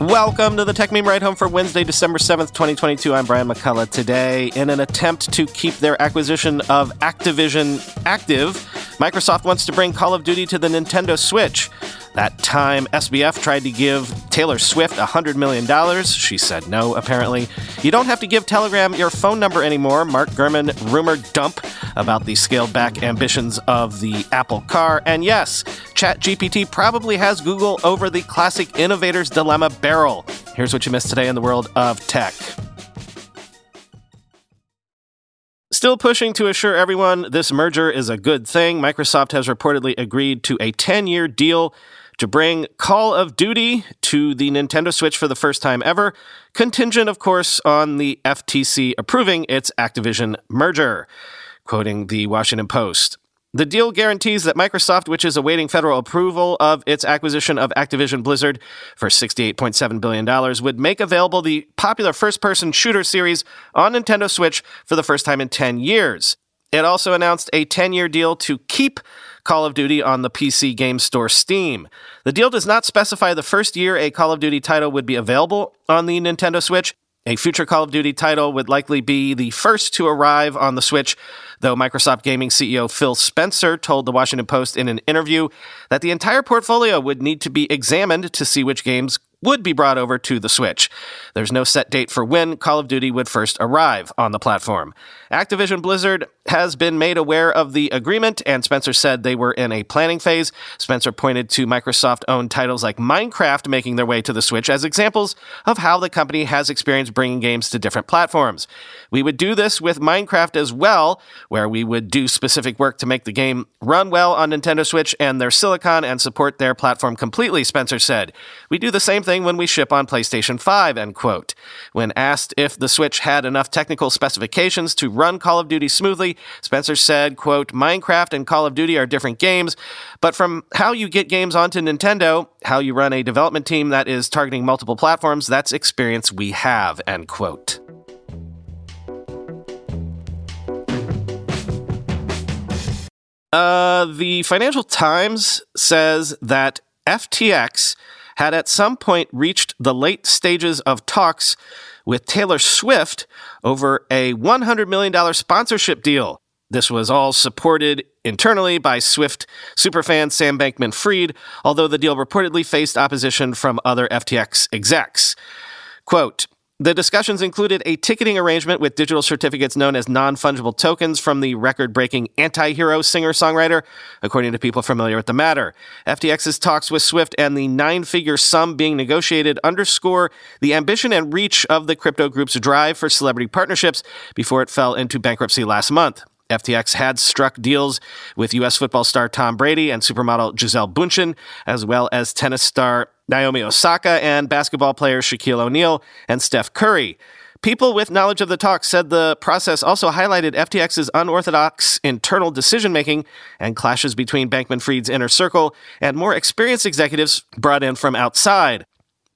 Welcome to the Techmeme Ride Home for Wednesday, December 7th, 2022. I'm Brian McCullough. Today, in an attempt to keep their acquisition of Activision active, Microsoft wants to bring Call of Duty to the Nintendo Switch. That time, SBF tried to give Taylor Swift $100 million. She said no, apparently. You don't have to give Telegram your phone number anymore. Mark Gurman rumor dump about the scaled back ambitions of the Apple car. And yes, ChatGPT probably has Google over the classic innovator's dilemma barrel. Here's what you missed today in the world of tech. Still pushing to assure everyone this merger is a good thing, Microsoft has reportedly agreed to a 10 year deal to bring Call of Duty to the Nintendo Switch for the first time ever, contingent, of course, on the FTC approving its Activision merger. Quoting the Washington Post. The deal guarantees that Microsoft, which is awaiting federal approval of its acquisition of Activision Blizzard for $68.7 billion, would make available the popular first person shooter series on Nintendo Switch for the first time in 10 years. It also announced a 10 year deal to keep Call of Duty on the PC game store Steam. The deal does not specify the first year a Call of Duty title would be available on the Nintendo Switch. A future Call of Duty title would likely be the first to arrive on the Switch, though Microsoft Gaming CEO Phil Spencer told the Washington Post in an interview that the entire portfolio would need to be examined to see which games would be brought over to the Switch. There's no set date for when Call of Duty would first arrive on the platform. Activision Blizzard has been made aware of the agreement, and Spencer said they were in a planning phase. Spencer pointed to Microsoft owned titles like Minecraft making their way to the Switch as examples of how the company has experienced bringing games to different platforms. We would do this with Minecraft as well, where we would do specific work to make the game run well on Nintendo Switch and their silicon and support their platform completely, Spencer said. We do the same thing when we ship on PlayStation 5, end quote. When asked if the Switch had enough technical specifications to run Call of Duty smoothly, Spencer said, quote, Minecraft and Call of Duty are different games, but from how you get games onto Nintendo, how you run a development team that is targeting multiple platforms, that's experience we have, end quote. Uh, the Financial Times says that FTX had at some point reached the late stages of talks with Taylor Swift over a $100 million sponsorship deal. This was all supported internally by Swift superfan Sam Bankman Fried, although the deal reportedly faced opposition from other FTX execs. Quote, the discussions included a ticketing arrangement with digital certificates known as non fungible tokens from the record breaking anti hero singer songwriter, according to people familiar with the matter. FTX's talks with Swift and the nine figure sum being negotiated underscore the ambition and reach of the crypto group's drive for celebrity partnerships before it fell into bankruptcy last month. FTX had struck deals with U.S. football star Tom Brady and supermodel Gisele Bündchen, as well as tennis star Naomi Osaka and basketball players Shaquille O'Neal and Steph Curry. People with knowledge of the talks said the process also highlighted FTX's unorthodox internal decision making and clashes between Bankman Fried's inner circle and more experienced executives brought in from outside.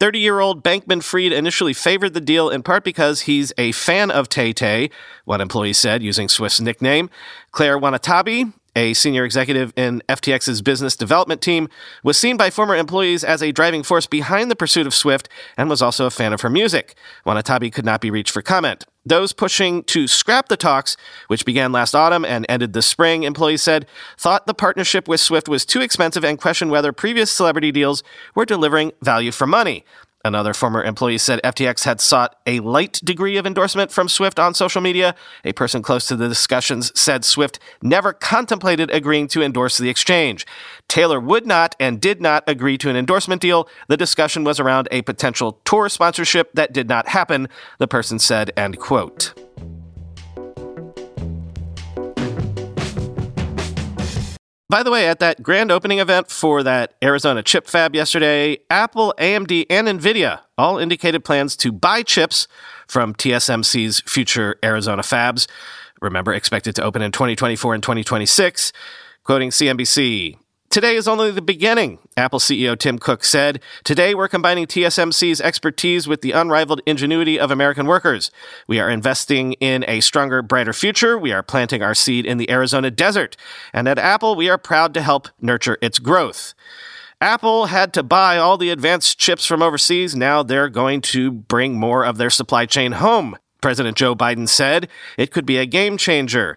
30 year old Bankman Fried initially favored the deal in part because he's a fan of Tay Tay, one employee said, using Swift's nickname. Claire Wanatabi, a senior executive in FTX's business development team, was seen by former employees as a driving force behind the pursuit of Swift and was also a fan of her music. Wanatabi could not be reached for comment. Those pushing to scrap the talks, which began last autumn and ended this spring, employees said, thought the partnership with Swift was too expensive and questioned whether previous celebrity deals were delivering value for money. Another former employee said FTX had sought a light degree of endorsement from Swift on social media. A person close to the discussions said Swift never contemplated agreeing to endorse the exchange. Taylor would not and did not agree to an endorsement deal. The discussion was around a potential tour sponsorship that did not happen, the person said, end quote. By the way, at that grand opening event for that Arizona chip fab yesterday, Apple, AMD, and NVIDIA all indicated plans to buy chips from TSMC's future Arizona fabs. Remember, expected to open in 2024 and 2026. Quoting CNBC, Today is only the beginning, Apple CEO Tim Cook said. Today we're combining TSMC's expertise with the unrivaled ingenuity of American workers. We are investing in a stronger, brighter future. We are planting our seed in the Arizona desert. And at Apple, we are proud to help nurture its growth. Apple had to buy all the advanced chips from overseas. Now they're going to bring more of their supply chain home. President Joe Biden said it could be a game changer.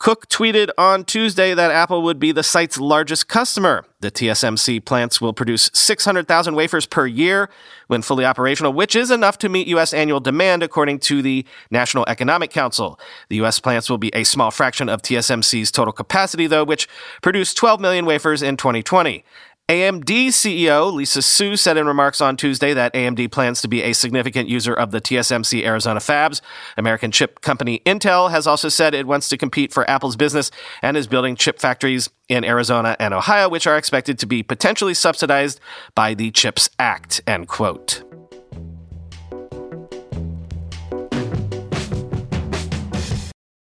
Cook tweeted on Tuesday that Apple would be the site's largest customer. The TSMC plants will produce 600,000 wafers per year when fully operational, which is enough to meet U.S. annual demand, according to the National Economic Council. The U.S. plants will be a small fraction of TSMC's total capacity, though, which produced 12 million wafers in 2020. AMD CEO Lisa Su said in remarks on Tuesday that AMD plans to be a significant user of the TSMC Arizona fabs. American chip company Intel has also said it wants to compete for Apple's business and is building chip factories in Arizona and Ohio, which are expected to be potentially subsidized by the CHIPS Act. End quote.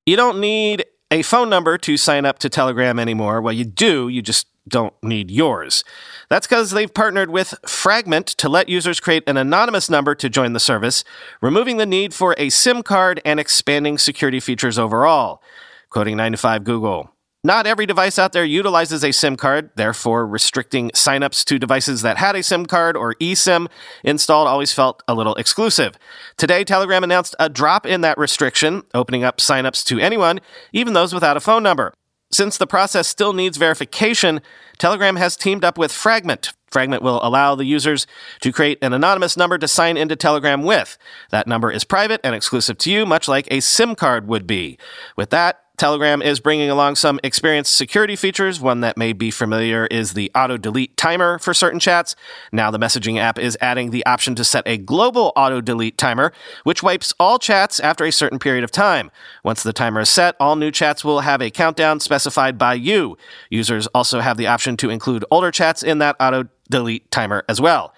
You don't need a phone number to sign up to Telegram anymore. Well, you do, you just don't need yours. That's because they've partnered with Fragment to let users create an anonymous number to join the service, removing the need for a SIM card and expanding security features overall. Quoting 9 to 5 Google. Not every device out there utilizes a SIM card, therefore, restricting signups to devices that had a SIM card or eSIM installed always felt a little exclusive. Today, Telegram announced a drop in that restriction, opening up signups to anyone, even those without a phone number. Since the process still needs verification, Telegram has teamed up with Fragment. Fragment will allow the users to create an anonymous number to sign into Telegram with. That number is private and exclusive to you, much like a SIM card would be. With that, Telegram is bringing along some experienced security features. One that may be familiar is the auto delete timer for certain chats. Now, the messaging app is adding the option to set a global auto delete timer, which wipes all chats after a certain period of time. Once the timer is set, all new chats will have a countdown specified by you. Users also have the option to include older chats in that auto delete timer as well.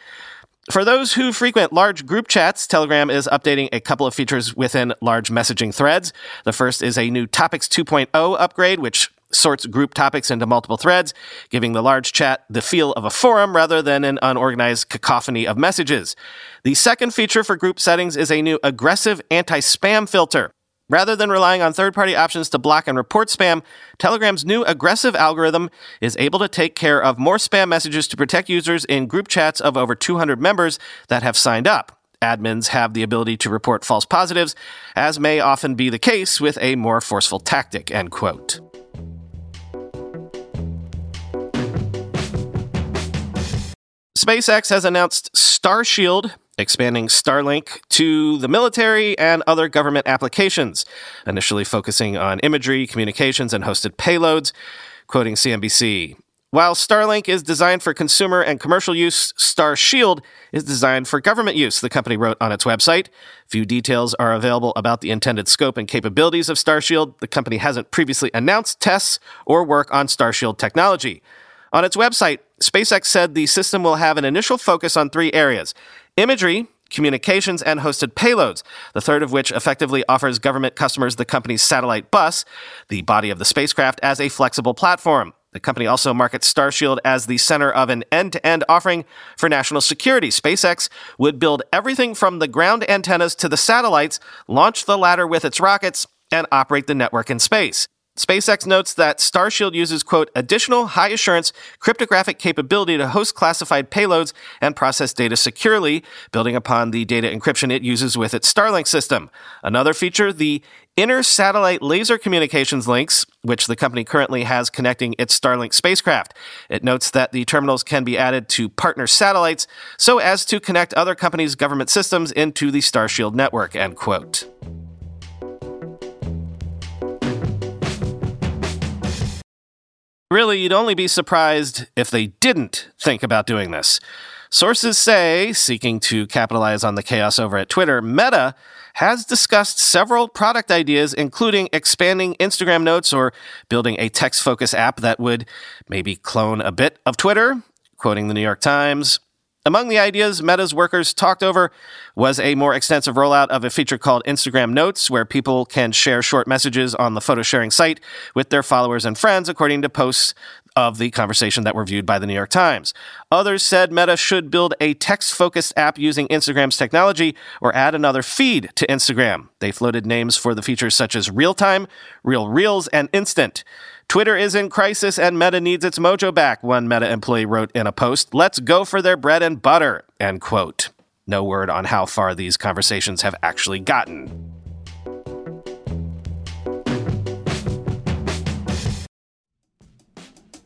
For those who frequent large group chats, Telegram is updating a couple of features within large messaging threads. The first is a new Topics 2.0 upgrade, which sorts group topics into multiple threads, giving the large chat the feel of a forum rather than an unorganized cacophony of messages. The second feature for group settings is a new aggressive anti spam filter. Rather than relying on third party options to block and report spam, Telegram's new aggressive algorithm is able to take care of more spam messages to protect users in group chats of over 200 members that have signed up. Admins have the ability to report false positives, as may often be the case with a more forceful tactic. End quote. SpaceX has announced Starshield, expanding Starlink to the military and other government applications, initially focusing on imagery, communications, and hosted payloads. Quoting CNBC, while Starlink is designed for consumer and commercial use, Starshield is designed for government use, the company wrote on its website. Few details are available about the intended scope and capabilities of Starshield. The company hasn't previously announced tests or work on Starshield technology. On its website, SpaceX said the system will have an initial focus on three areas imagery, communications, and hosted payloads, the third of which effectively offers government customers the company's satellite bus, the body of the spacecraft, as a flexible platform. The company also markets Starshield as the center of an end to end offering for national security. SpaceX would build everything from the ground antennas to the satellites, launch the latter with its rockets, and operate the network in space. SpaceX notes that Starshield uses, quote, additional high assurance cryptographic capability to host classified payloads and process data securely, building upon the data encryption it uses with its Starlink system. Another feature, the inter satellite laser communications links, which the company currently has connecting its Starlink spacecraft. It notes that the terminals can be added to partner satellites so as to connect other companies' government systems into the Starshield network, end quote. Really, you'd only be surprised if they didn't think about doing this. Sources say, seeking to capitalize on the chaos over at Twitter, Meta has discussed several product ideas, including expanding Instagram notes or building a text focused app that would maybe clone a bit of Twitter. Quoting the New York Times, among the ideas Meta's workers talked over was a more extensive rollout of a feature called Instagram Notes, where people can share short messages on the photo sharing site with their followers and friends, according to posts of the conversation that were viewed by the New York Times. Others said Meta should build a text focused app using Instagram's technology or add another feed to Instagram. They floated names for the features such as Real Time, Real Reels, and Instant. Twitter is in crisis and Meta needs its mojo back, one Meta employee wrote in a post. Let's go for their bread and butter, end quote. No word on how far these conversations have actually gotten.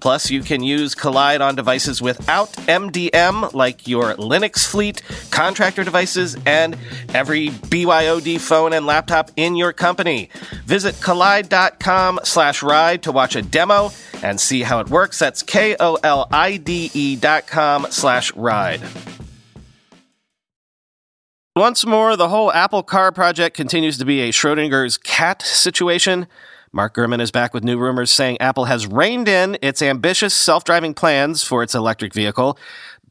Plus, you can use Kolide on devices without MDM, like your Linux fleet, contractor devices, and every BYOD phone and laptop in your company. Visit kolide.com slash ride to watch a demo and see how it works. That's K-O-L-I-D-E dot com slash ride. Once more, the whole Apple Car project continues to be a Schrodinger's cat situation. Mark Gurman is back with new rumors saying Apple has reined in its ambitious self driving plans for its electric vehicle,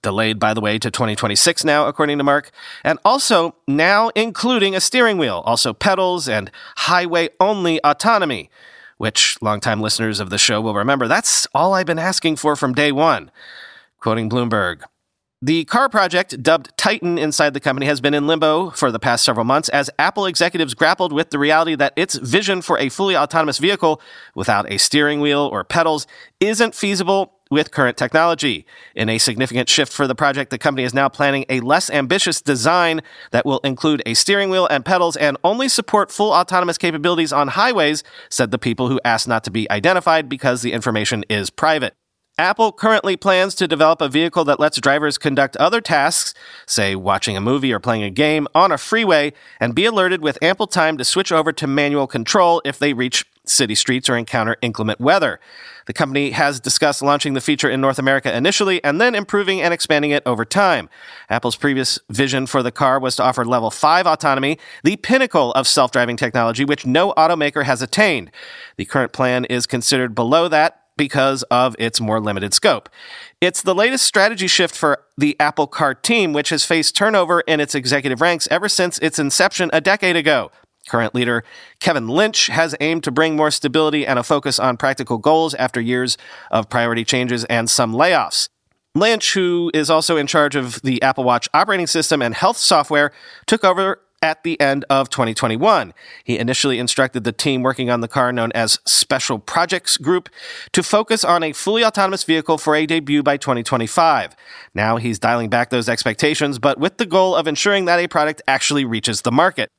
delayed, by the way, to 2026 now, according to Mark, and also now including a steering wheel, also pedals, and highway only autonomy, which longtime listeners of the show will remember. That's all I've been asking for from day one. Quoting Bloomberg. The car project, dubbed Titan inside the company, has been in limbo for the past several months as Apple executives grappled with the reality that its vision for a fully autonomous vehicle without a steering wheel or pedals isn't feasible with current technology. In a significant shift for the project, the company is now planning a less ambitious design that will include a steering wheel and pedals and only support full autonomous capabilities on highways, said the people who asked not to be identified because the information is private. Apple currently plans to develop a vehicle that lets drivers conduct other tasks, say watching a movie or playing a game, on a freeway and be alerted with ample time to switch over to manual control if they reach city streets or encounter inclement weather. The company has discussed launching the feature in North America initially and then improving and expanding it over time. Apple's previous vision for the car was to offer level 5 autonomy, the pinnacle of self driving technology, which no automaker has attained. The current plan is considered below that because of its more limited scope. It's the latest strategy shift for the Apple Car team, which has faced turnover in its executive ranks ever since its inception a decade ago. Current leader Kevin Lynch has aimed to bring more stability and a focus on practical goals after years of priority changes and some layoffs. Lynch, who is also in charge of the Apple Watch operating system and health software, took over at the end of 2021. He initially instructed the team working on the car known as Special Projects Group to focus on a fully autonomous vehicle for a debut by 2025. Now he's dialing back those expectations, but with the goal of ensuring that a product actually reaches the market.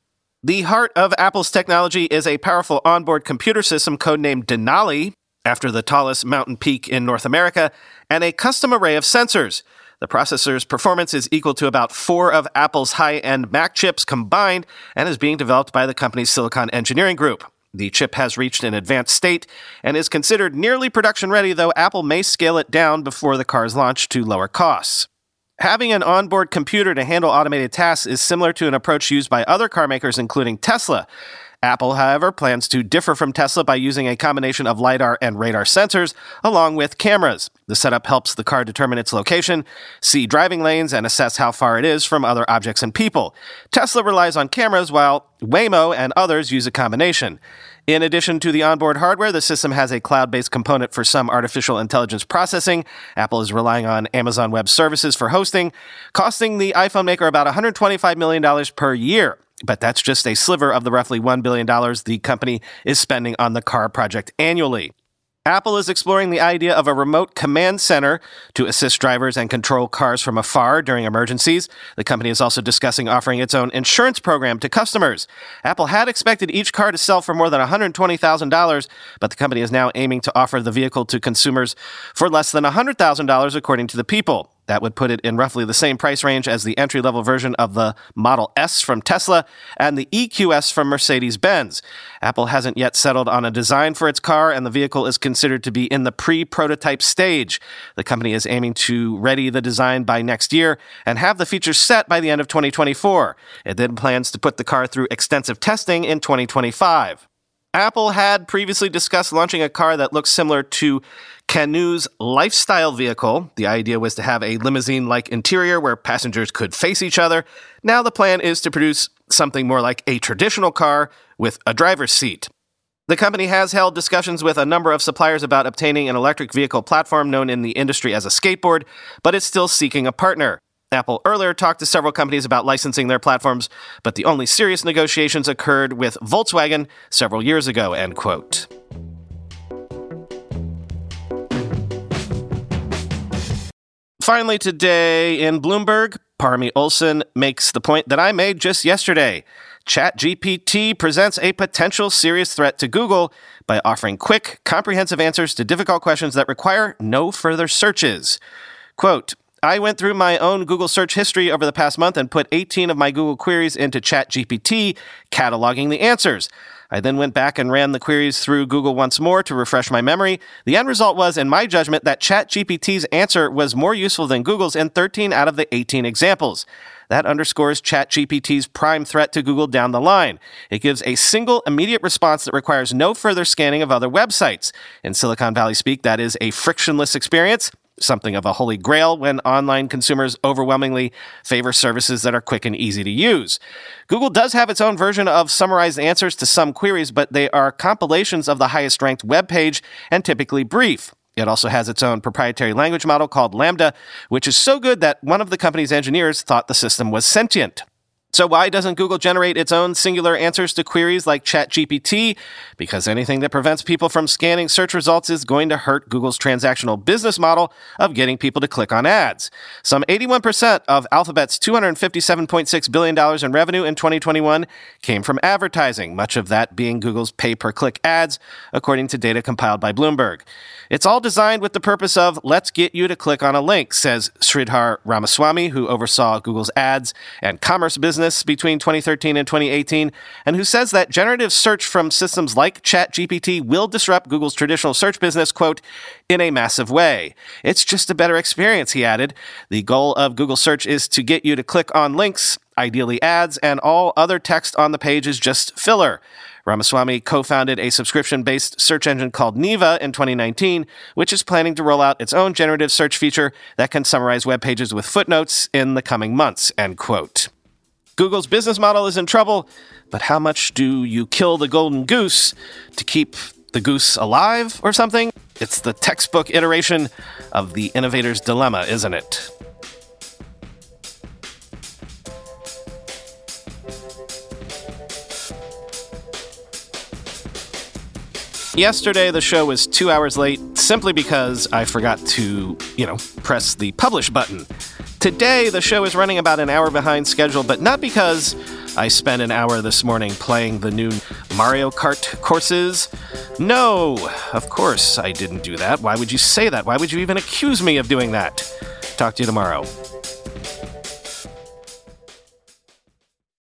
The heart of Apple's technology is a powerful onboard computer system codenamed Denali, after the tallest mountain peak in North America, and a custom array of sensors. The processor's performance is equal to about four of Apple's high end Mac chips combined and is being developed by the company's Silicon Engineering Group. The chip has reached an advanced state and is considered nearly production ready, though Apple may scale it down before the car's launch to lower costs. Having an onboard computer to handle automated tasks is similar to an approach used by other car makers, including Tesla. Apple, however, plans to differ from Tesla by using a combination of LiDAR and radar sensors along with cameras. The setup helps the car determine its location, see driving lanes, and assess how far it is from other objects and people. Tesla relies on cameras while Waymo and others use a combination. In addition to the onboard hardware, the system has a cloud based component for some artificial intelligence processing. Apple is relying on Amazon Web Services for hosting, costing the iPhone maker about $125 million per year. But that's just a sliver of the roughly $1 billion the company is spending on the car project annually. Apple is exploring the idea of a remote command center to assist drivers and control cars from afar during emergencies. The company is also discussing offering its own insurance program to customers. Apple had expected each car to sell for more than $120,000, but the company is now aiming to offer the vehicle to consumers for less than $100,000, according to the People. That would put it in roughly the same price range as the entry level version of the Model S from Tesla and the EQS from Mercedes Benz. Apple hasn't yet settled on a design for its car, and the vehicle is considered to be in the pre prototype stage. The company is aiming to ready the design by next year and have the features set by the end of 2024. It then plans to put the car through extensive testing in 2025. Apple had previously discussed launching a car that looks similar to Canoo's lifestyle vehicle. The idea was to have a limousine like interior where passengers could face each other. Now the plan is to produce something more like a traditional car with a driver's seat. The company has held discussions with a number of suppliers about obtaining an electric vehicle platform known in the industry as a skateboard, but it's still seeking a partner. Apple earlier talked to several companies about licensing their platforms, but the only serious negotiations occurred with Volkswagen several years ago, end quote. Finally, today in Bloomberg, Parmy Olson makes the point that I made just yesterday. ChatGPT presents a potential serious threat to Google by offering quick, comprehensive answers to difficult questions that require no further searches. Quote, I went through my own Google search history over the past month and put 18 of my Google queries into ChatGPT, cataloging the answers. I then went back and ran the queries through Google once more to refresh my memory. The end result was, in my judgment, that ChatGPT's answer was more useful than Google's in 13 out of the 18 examples. That underscores ChatGPT's prime threat to Google down the line. It gives a single immediate response that requires no further scanning of other websites. In Silicon Valley speak, that is a frictionless experience something of a holy grail when online consumers overwhelmingly favor services that are quick and easy to use. Google does have its own version of summarized answers to some queries, but they are compilations of the highest ranked web page and typically brief. It also has its own proprietary language model called LaMDA, which is so good that one of the company's engineers thought the system was sentient. So why doesn't Google generate its own singular answers to queries like ChatGPT? Because anything that prevents people from scanning search results is going to hurt Google's transactional business model of getting people to click on ads. Some 81% of Alphabet's $257.6 billion in revenue in 2021 came from advertising, much of that being Google's pay-per-click ads, according to data compiled by Bloomberg. It's all designed with the purpose of let's get you to click on a link, says Sridhar Ramaswamy, who oversaw Google's ads and commerce business business between 2013 and 2018, and who says that generative search from systems like ChatGPT will disrupt Google's traditional search business, quote, in a massive way. It's just a better experience, he added. The goal of Google search is to get you to click on links, ideally ads, and all other text on the page is just filler. Ramaswamy co founded a subscription based search engine called Neeva in 2019, which is planning to roll out its own generative search feature that can summarize web pages with footnotes in the coming months. End quote. Google's business model is in trouble, but how much do you kill the golden goose to keep the goose alive or something? It's the textbook iteration of the innovator's dilemma, isn't it? Yesterday, the show was two hours late simply because I forgot to, you know, press the publish button. Today, the show is running about an hour behind schedule, but not because I spent an hour this morning playing the new Mario Kart courses. No, of course I didn't do that. Why would you say that? Why would you even accuse me of doing that? Talk to you tomorrow.